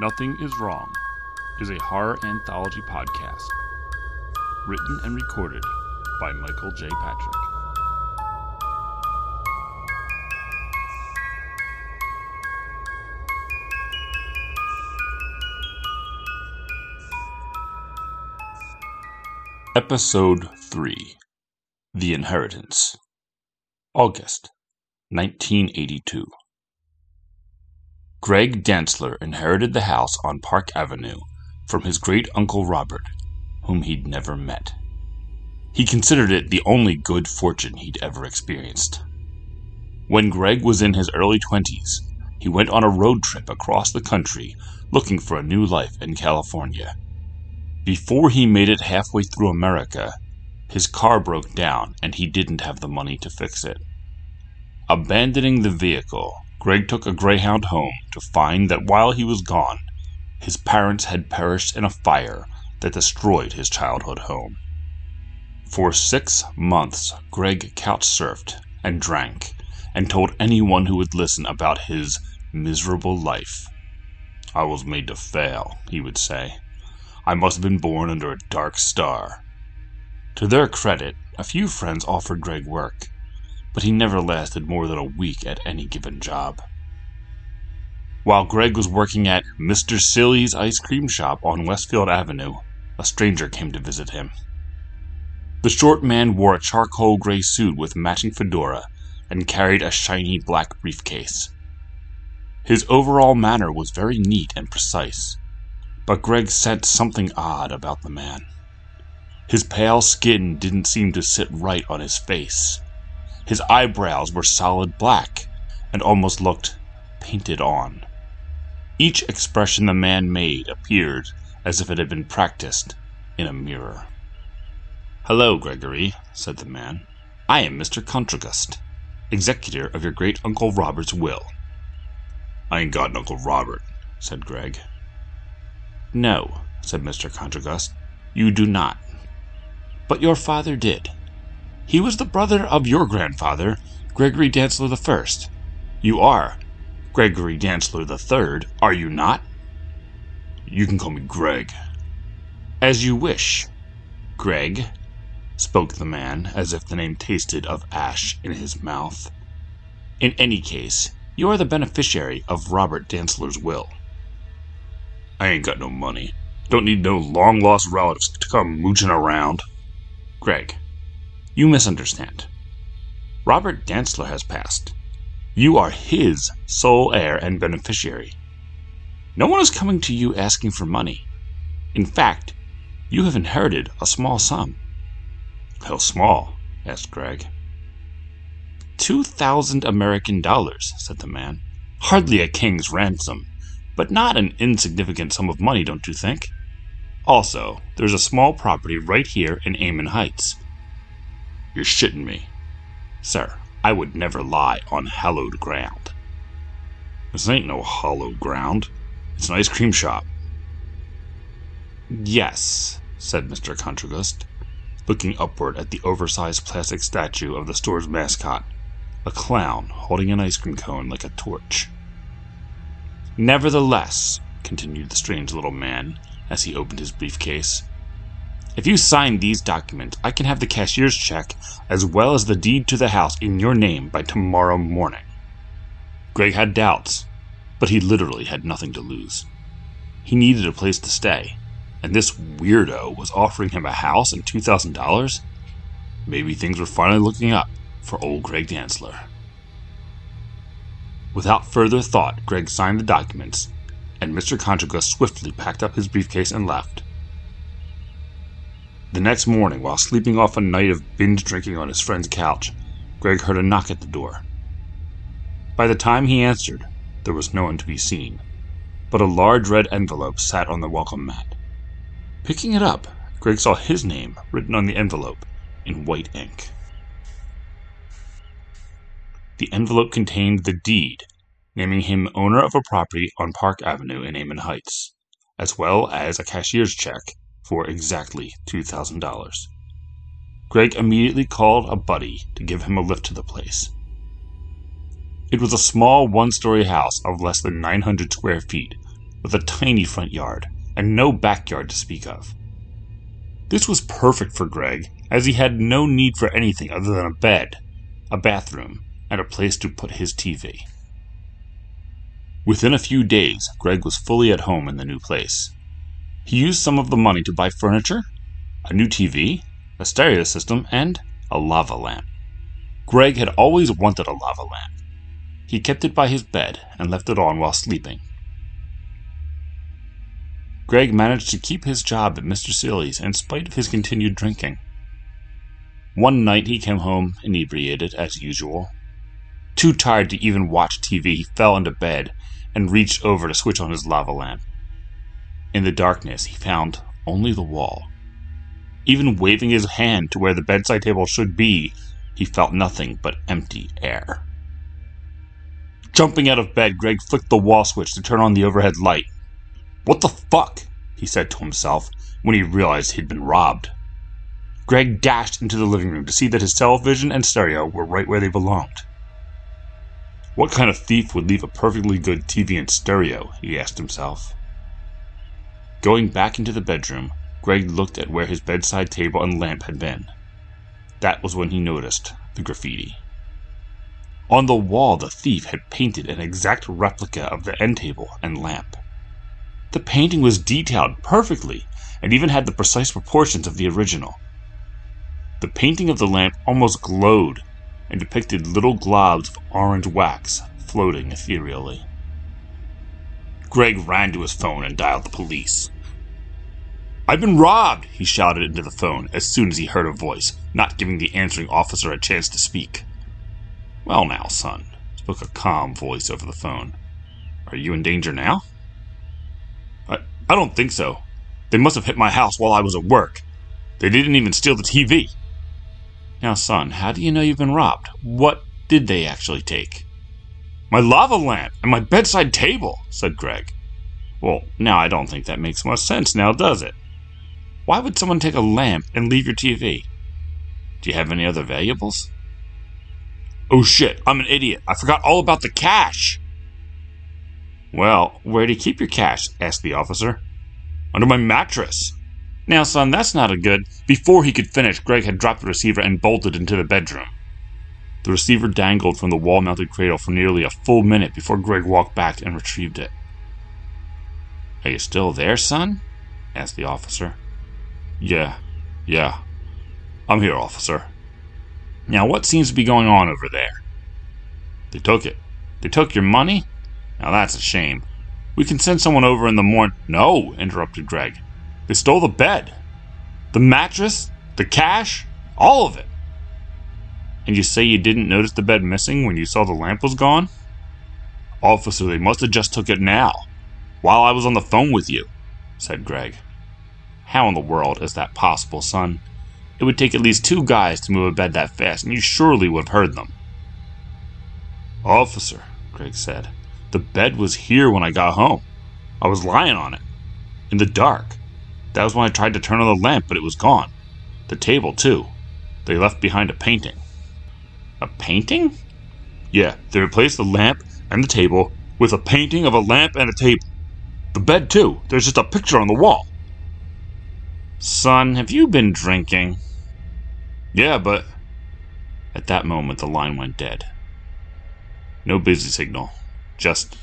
Nothing is Wrong is a horror anthology podcast written and recorded by Michael J. Patrick. Episode 3 The Inheritance August 1982 Greg Dantzler inherited the house on Park Avenue from his great uncle Robert, whom he'd never met. He considered it the only good fortune he'd ever experienced. When Greg was in his early twenties, he went on a road trip across the country looking for a new life in California. Before he made it halfway through America, his car broke down and he didn't have the money to fix it. Abandoning the vehicle, Greg took a Greyhound home to find that while he was gone, his parents had perished in a fire that destroyed his childhood home. For six months, Greg couch surfed and drank and told anyone who would listen about his miserable life. I was made to fail, he would say. I must have been born under a dark star. To their credit, a few friends offered Greg work, but he never lasted more than a week at any given job. While Greg was working at Mr. Silly's ice cream shop on Westfield Avenue, a stranger came to visit him. The short man wore a charcoal gray suit with matching fedora and carried a shiny black briefcase. His overall manner was very neat and precise, but Greg sensed something odd about the man. His pale skin didn't seem to sit right on his face. His eyebrows were solid black and almost looked painted on. Each expression the man made appeared as if it had been practiced in a mirror. Hello, Gregory, said the man. I am Mr. Contragust, executor of your great uncle Robert's will. I ain't got an Uncle Robert, said Greg. No, said Mr. Contragust, you do not. But your father did. He was the brother of your grandfather, Gregory Dantzler First. You are Gregory Dantzler Third, are you not? You can call me Greg. As you wish. Greg, spoke the man, as if the name tasted of ash in his mouth. In any case, you are the beneficiary of Robert Dantzler's will. I ain't got no money. Don't need no long lost relatives to come mooching around. Greg, you misunderstand. Robert Dantzler has passed. You are his sole heir and beneficiary. No one is coming to you asking for money. In fact, you have inherited a small sum. How small? asked Greg. Two thousand American dollars, said the man. Hardly a king's ransom, but not an insignificant sum of money, don't you think? Also, there's a small property right here in Amon Heights. You're shitting me. Sir, I would never lie on hallowed ground. This ain't no hallowed ground. It's an ice cream shop. Yes, said Mr. Contragust, looking upward at the oversized plastic statue of the store's mascot, a clown holding an ice cream cone like a torch. Nevertheless, continued the strange little man as he opened his briefcase, if you sign these documents, I can have the cashier's check as well as the deed to the house in your name by tomorrow morning. Greg had doubts, but he literally had nothing to lose. He needed a place to stay, and this weirdo was offering him a house and $2,000? Maybe things were finally looking up for old Greg Dantzler. Without further thought, Greg signed the documents, and Mr. Contragust swiftly packed up his briefcase and left. The next morning, while sleeping off a night of binge drinking on his friend's couch, Greg heard a knock at the door. By the time he answered, there was no one to be seen, but a large red envelope sat on the welcome mat. Picking it up, Greg saw his name written on the envelope in white ink. The envelope contained the deed naming him owner of a property on Park Avenue in Amon Heights, as well as a cashier's check for exactly $2,000. Greg immediately called a buddy to give him a lift to the place. It was a small one story house of less than 900 square feet, with a tiny front yard and no backyard to speak of. This was perfect for Greg, as he had no need for anything other than a bed, a bathroom, and a place to put his TV. Within a few days, Greg was fully at home in the new place. He used some of the money to buy furniture, a new TV, a stereo system, and a lava lamp. Greg had always wanted a lava lamp. He kept it by his bed and left it on while sleeping. Greg managed to keep his job at Mr. Seely's in spite of his continued drinking. One night he came home inebriated, as usual. Too tired to even watch TV, he fell into bed and reached over to switch on his lava lamp. In the darkness, he found only the wall. Even waving his hand to where the bedside table should be, he felt nothing but empty air. Jumping out of bed, Greg flicked the wall switch to turn on the overhead light. What the fuck? he said to himself when he realized he'd been robbed. Greg dashed into the living room to see that his television and stereo were right where they belonged. What kind of thief would leave a perfectly good TV and stereo? he asked himself. Going back into the bedroom, Greg looked at where his bedside table and lamp had been. That was when he noticed the graffiti. On the wall, the thief had painted an exact replica of the end table and lamp. The painting was detailed perfectly and even had the precise proportions of the original. The painting of the lamp almost glowed and depicted little globs of orange wax floating ethereally. Greg ran to his phone and dialed the police. I've been robbed, he shouted into the phone as soon as he heard a voice, not giving the answering officer a chance to speak. Well, now, son, spoke a calm voice over the phone. Are you in danger now? I I don't think so. They must have hit my house while I was at work. They didn't even steal the TV. Now, son, how do you know you've been robbed? What did they actually take? My lava lamp and my bedside table, said Greg. Well, now I don't think that makes much sense now, does it? Why would someone take a lamp and leave your TV? Do you have any other valuables? Oh shit, I'm an idiot. I forgot all about the cash. Well, where do you keep your cash? asked the officer. Under my mattress. Now, son, that's not a good. Before he could finish, Greg had dropped the receiver and bolted into the bedroom. The receiver dangled from the wall mounted cradle for nearly a full minute before Greg walked back and retrieved it. Are you still there, son? asked the officer. Yeah, yeah. I'm here, officer. Now, what seems to be going on over there? They took it. They took your money? Now that's a shame. We can send someone over in the morning. No, interrupted Greg. They stole the bed, the mattress, the cash, all of it. And you say you didn't notice the bed missing when you saw the lamp was gone? Officer, they must have just took it now, while I was on the phone with you, said Greg. How in the world is that possible, son? It would take at least two guys to move a bed that fast, and you surely would have heard them. Officer, Greg said, the bed was here when I got home. I was lying on it. In the dark. That was when I tried to turn on the lamp, but it was gone. The table, too. They left behind a painting. A painting? Yeah, they replaced the lamp and the table with a painting of a lamp and a table. The bed, too. There's just a picture on the wall. Son, have you been drinking? Yeah, but. At that moment, the line went dead. No busy signal, just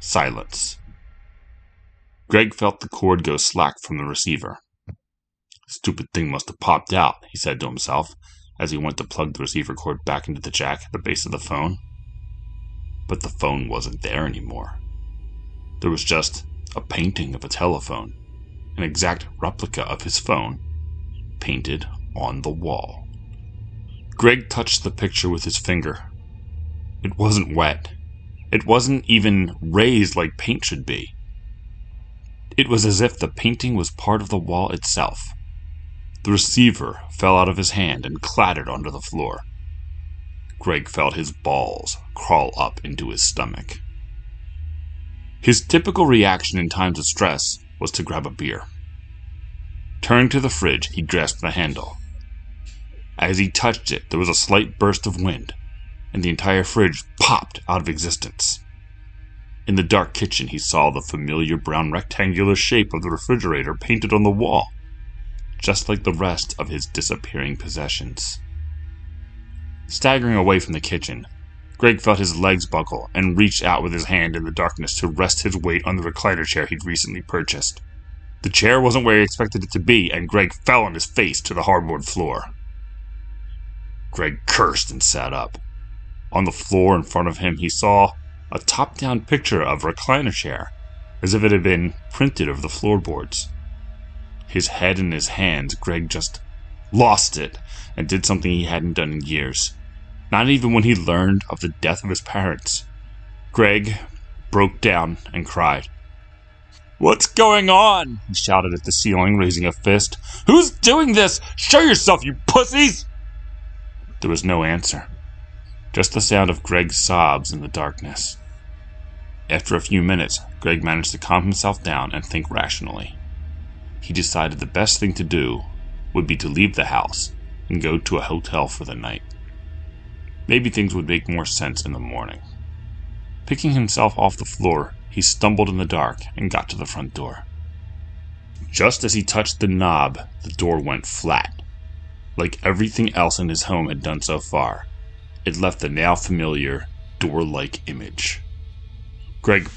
silence. Greg felt the cord go slack from the receiver. Stupid thing must have popped out, he said to himself as he went to plug the receiver cord back into the jack at the base of the phone. But the phone wasn't there anymore. There was just a painting of a telephone, an exact replica of his phone, painted on the wall. Greg touched the picture with his finger. It wasn't wet. It wasn't even raised like paint should be. It was as if the painting was part of the wall itself. The receiver fell out of his hand and clattered onto the floor. Greg felt his balls crawl up into his stomach. His typical reaction in times of stress was to grab a beer. Turning to the fridge, he grasped the handle. As he touched it, there was a slight burst of wind, and the entire fridge popped out of existence. In the dark kitchen, he saw the familiar brown rectangular shape of the refrigerator painted on the wall, just like the rest of his disappearing possessions. Staggering away from the kitchen, Greg felt his legs buckle and reached out with his hand in the darkness to rest his weight on the recliner chair he'd recently purchased. The chair wasn't where he expected it to be, and Greg fell on his face to the hardwood floor. Greg cursed and sat up. On the floor in front of him, he saw a top down picture of a recliner chair, as if it had been printed over the floorboards. His head in his hands, Greg just lost it and did something he hadn't done in years. Not even when he learned of the death of his parents. Greg broke down and cried. What's going on? He shouted at the ceiling, raising a fist. Who's doing this? Show yourself, you pussies! There was no answer, just the sound of Greg's sobs in the darkness. After a few minutes, Greg managed to calm himself down and think rationally. He decided the best thing to do would be to leave the house and go to a hotel for the night. Maybe things would make more sense in the morning. Picking himself off the floor, he stumbled in the dark and got to the front door. Just as he touched the knob, the door went flat. Like everything else in his home had done so far, it left the now familiar door like image. Greg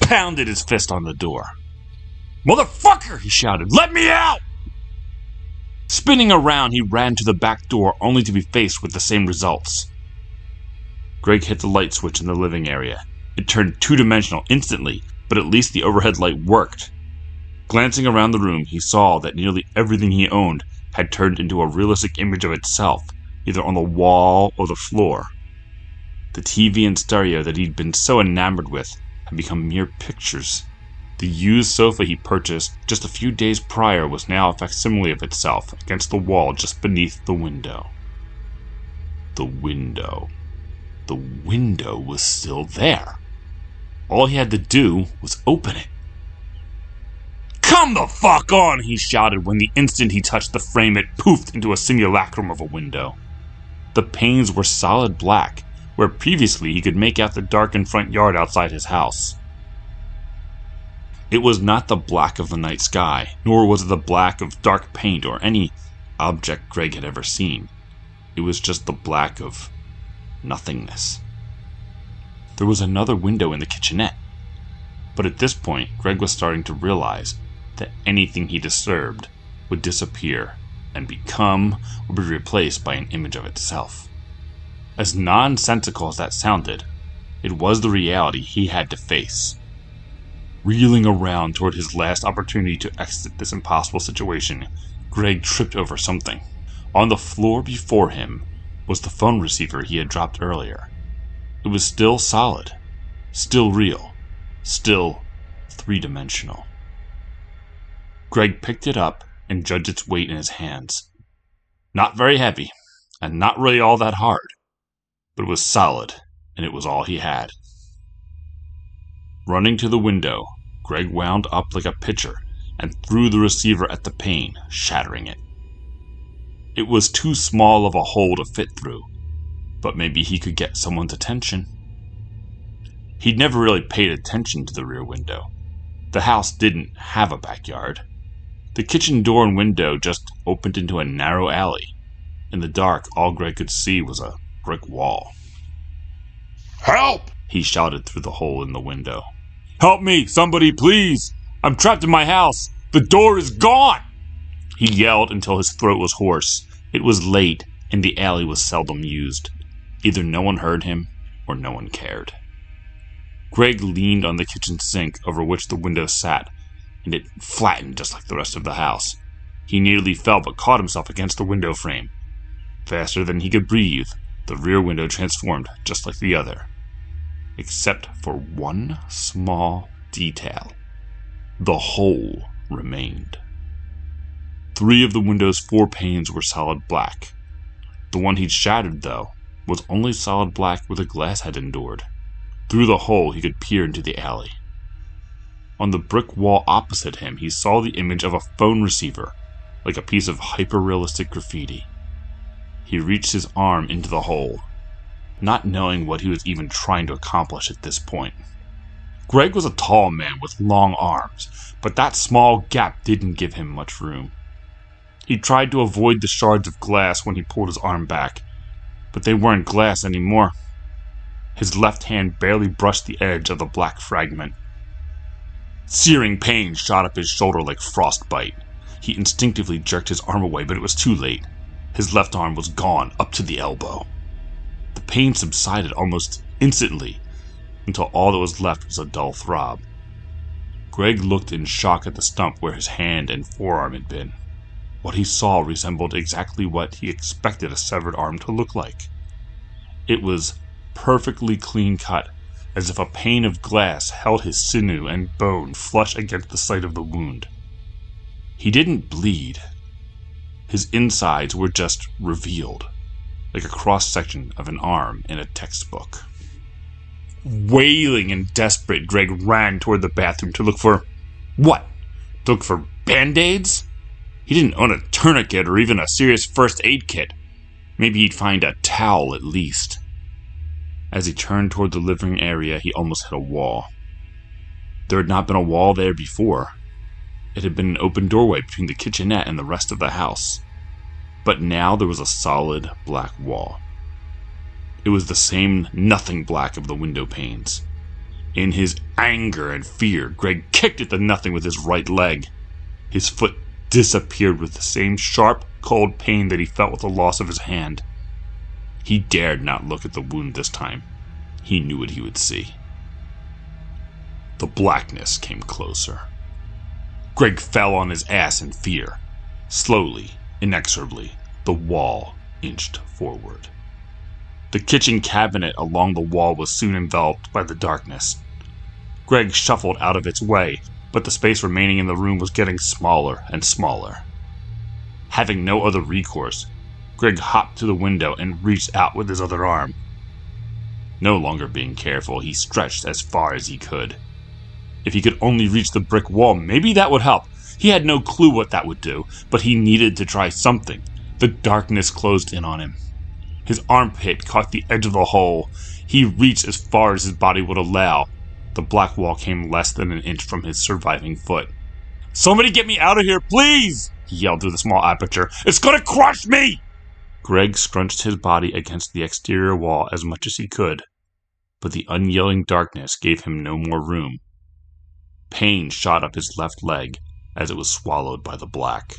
pounded his fist on the door. Motherfucker! he shouted. Let me out! Spinning around, he ran to the back door only to be faced with the same results. Greg hit the light switch in the living area it turned two dimensional instantly, but at least the overhead light worked. Glancing around the room, he saw that nearly everything he owned had turned into a realistic image of itself, either on the wall or the floor. The TV and stereo that he'd been so enamored with had become mere pictures. The used sofa he purchased just a few days prior was now a facsimile of itself against the wall just beneath the window. The window. The window was still there. All he had to do was open it. Come the fuck on, he shouted when the instant he touched the frame it poofed into a simulacrum of a window. The panes were solid black, where previously he could make out the darkened front yard outside his house. It was not the black of the night sky, nor was it the black of dark paint or any object Greg had ever seen. It was just the black of nothingness. There was another window in the kitchenette. But at this point, Greg was starting to realize that anything he disturbed would disappear and become or be replaced by an image of itself. As nonsensical as that sounded, it was the reality he had to face. Reeling around toward his last opportunity to exit this impossible situation, Greg tripped over something. On the floor before him was the phone receiver he had dropped earlier. It was still solid, still real, still three dimensional. Greg picked it up and judged its weight in his hands. Not very heavy, and not really all that hard, but it was solid, and it was all he had. Running to the window, Greg wound up like a pitcher and threw the receiver at the pane, shattering it. It was too small of a hole to fit through, but maybe he could get someone's attention. He'd never really paid attention to the rear window. The house didn't have a backyard. The kitchen door and window just opened into a narrow alley. In the dark, all Greg could see was a brick wall. Help! He shouted through the hole in the window. Help me, somebody, please! I'm trapped in my house! The door is gone! He yelled until his throat was hoarse. It was late, and the alley was seldom used. Either no one heard him, or no one cared. Greg leaned on the kitchen sink over which the window sat, and it flattened just like the rest of the house. He nearly fell but caught himself against the window frame. Faster than he could breathe, the rear window transformed just like the other. Except for one small detail. The hole remained. Three of the window's four panes were solid black. The one he'd shattered, though, was only solid black where the glass had endured. Through the hole he could peer into the alley. On the brick wall opposite him, he saw the image of a phone receiver, like a piece of hyper-realistic graffiti. He reached his arm into the hole, not knowing what he was even trying to accomplish at this point. Greg was a tall man with long arms, but that small gap didn't give him much room. He tried to avoid the shards of glass when he pulled his arm back, but they weren't glass anymore. His left hand barely brushed the edge of the black fragment. Searing pain shot up his shoulder like frostbite. He instinctively jerked his arm away, but it was too late. His left arm was gone up to the elbow. The pain subsided almost instantly until all that was left was a dull throb. Greg looked in shock at the stump where his hand and forearm had been. What he saw resembled exactly what he expected a severed arm to look like. It was perfectly clean cut, as if a pane of glass held his sinew and bone flush against the site of the wound. He didn't bleed. His insides were just revealed, like a cross section of an arm in a textbook. Wailing and desperate, Greg ran toward the bathroom to look for what? To look for band aids? He didn't own a tourniquet or even a serious first aid kit. Maybe he'd find a towel at least. As he turned toward the living area, he almost hit a wall. There had not been a wall there before. It had been an open doorway between the kitchenette and the rest of the house. But now there was a solid black wall. It was the same nothing black of the window panes. In his anger and fear, Greg kicked at the nothing with his right leg. His foot disappeared with the same sharp, cold pain that he felt with the loss of his hand. He dared not look at the wound this time. He knew what he would see. The blackness came closer. Greg fell on his ass in fear. Slowly, inexorably, the wall inched forward. The kitchen cabinet along the wall was soon enveloped by the darkness. Greg shuffled out of its way, but the space remaining in the room was getting smaller and smaller. Having no other recourse, Greg hopped to the window and reached out with his other arm. No longer being careful, he stretched as far as he could. If he could only reach the brick wall, maybe that would help. He had no clue what that would do, but he needed to try something. The darkness closed in on him. His armpit caught the edge of the hole. He reached as far as his body would allow, the black wall came less than an inch from his surviving foot. Somebody get me out of here, please! he yelled through the small aperture. It's gonna crush me! Greg scrunched his body against the exterior wall as much as he could, but the unyielding darkness gave him no more room. Pain shot up his left leg as it was swallowed by the black.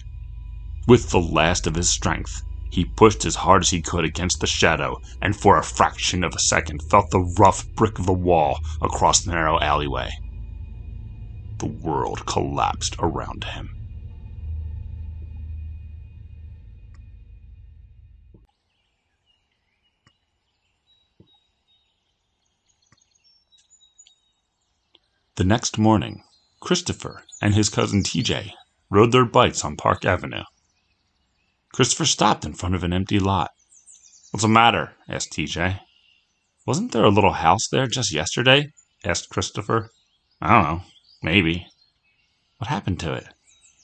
With the last of his strength, he pushed as hard as he could against the shadow, and for a fraction of a second felt the rough brick of the wall across the narrow alleyway. The world collapsed around him. The next morning, Christopher and his cousin TJ rode their bikes on Park Avenue. Christopher stopped in front of an empty lot. What's the matter? asked TJ. Wasn't there a little house there just yesterday? asked Christopher. I don't know. Maybe. What happened to it?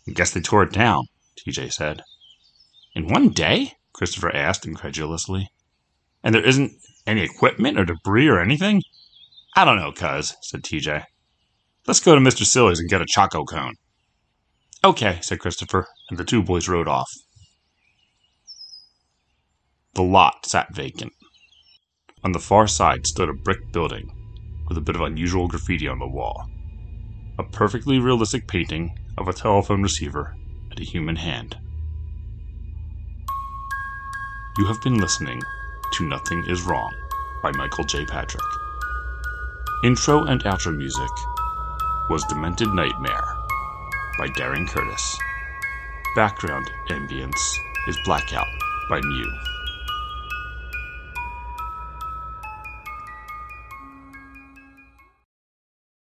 I guess they tore it down, TJ said. In one day? Christopher asked incredulously. And there isn't any equipment or debris or anything? I don't know, cuz, said TJ. Let's go to Mr. Silly's and get a choco cone. Okay, said Christopher, and the two boys rode off. The lot sat vacant. On the far side stood a brick building with a bit of unusual graffiti on the wall. A perfectly realistic painting of a telephone receiver and a human hand. You have been listening to Nothing Is Wrong by Michael J. Patrick. Intro and outro music was Demented Nightmare by Darren Curtis. Background ambience is Blackout by Myuu.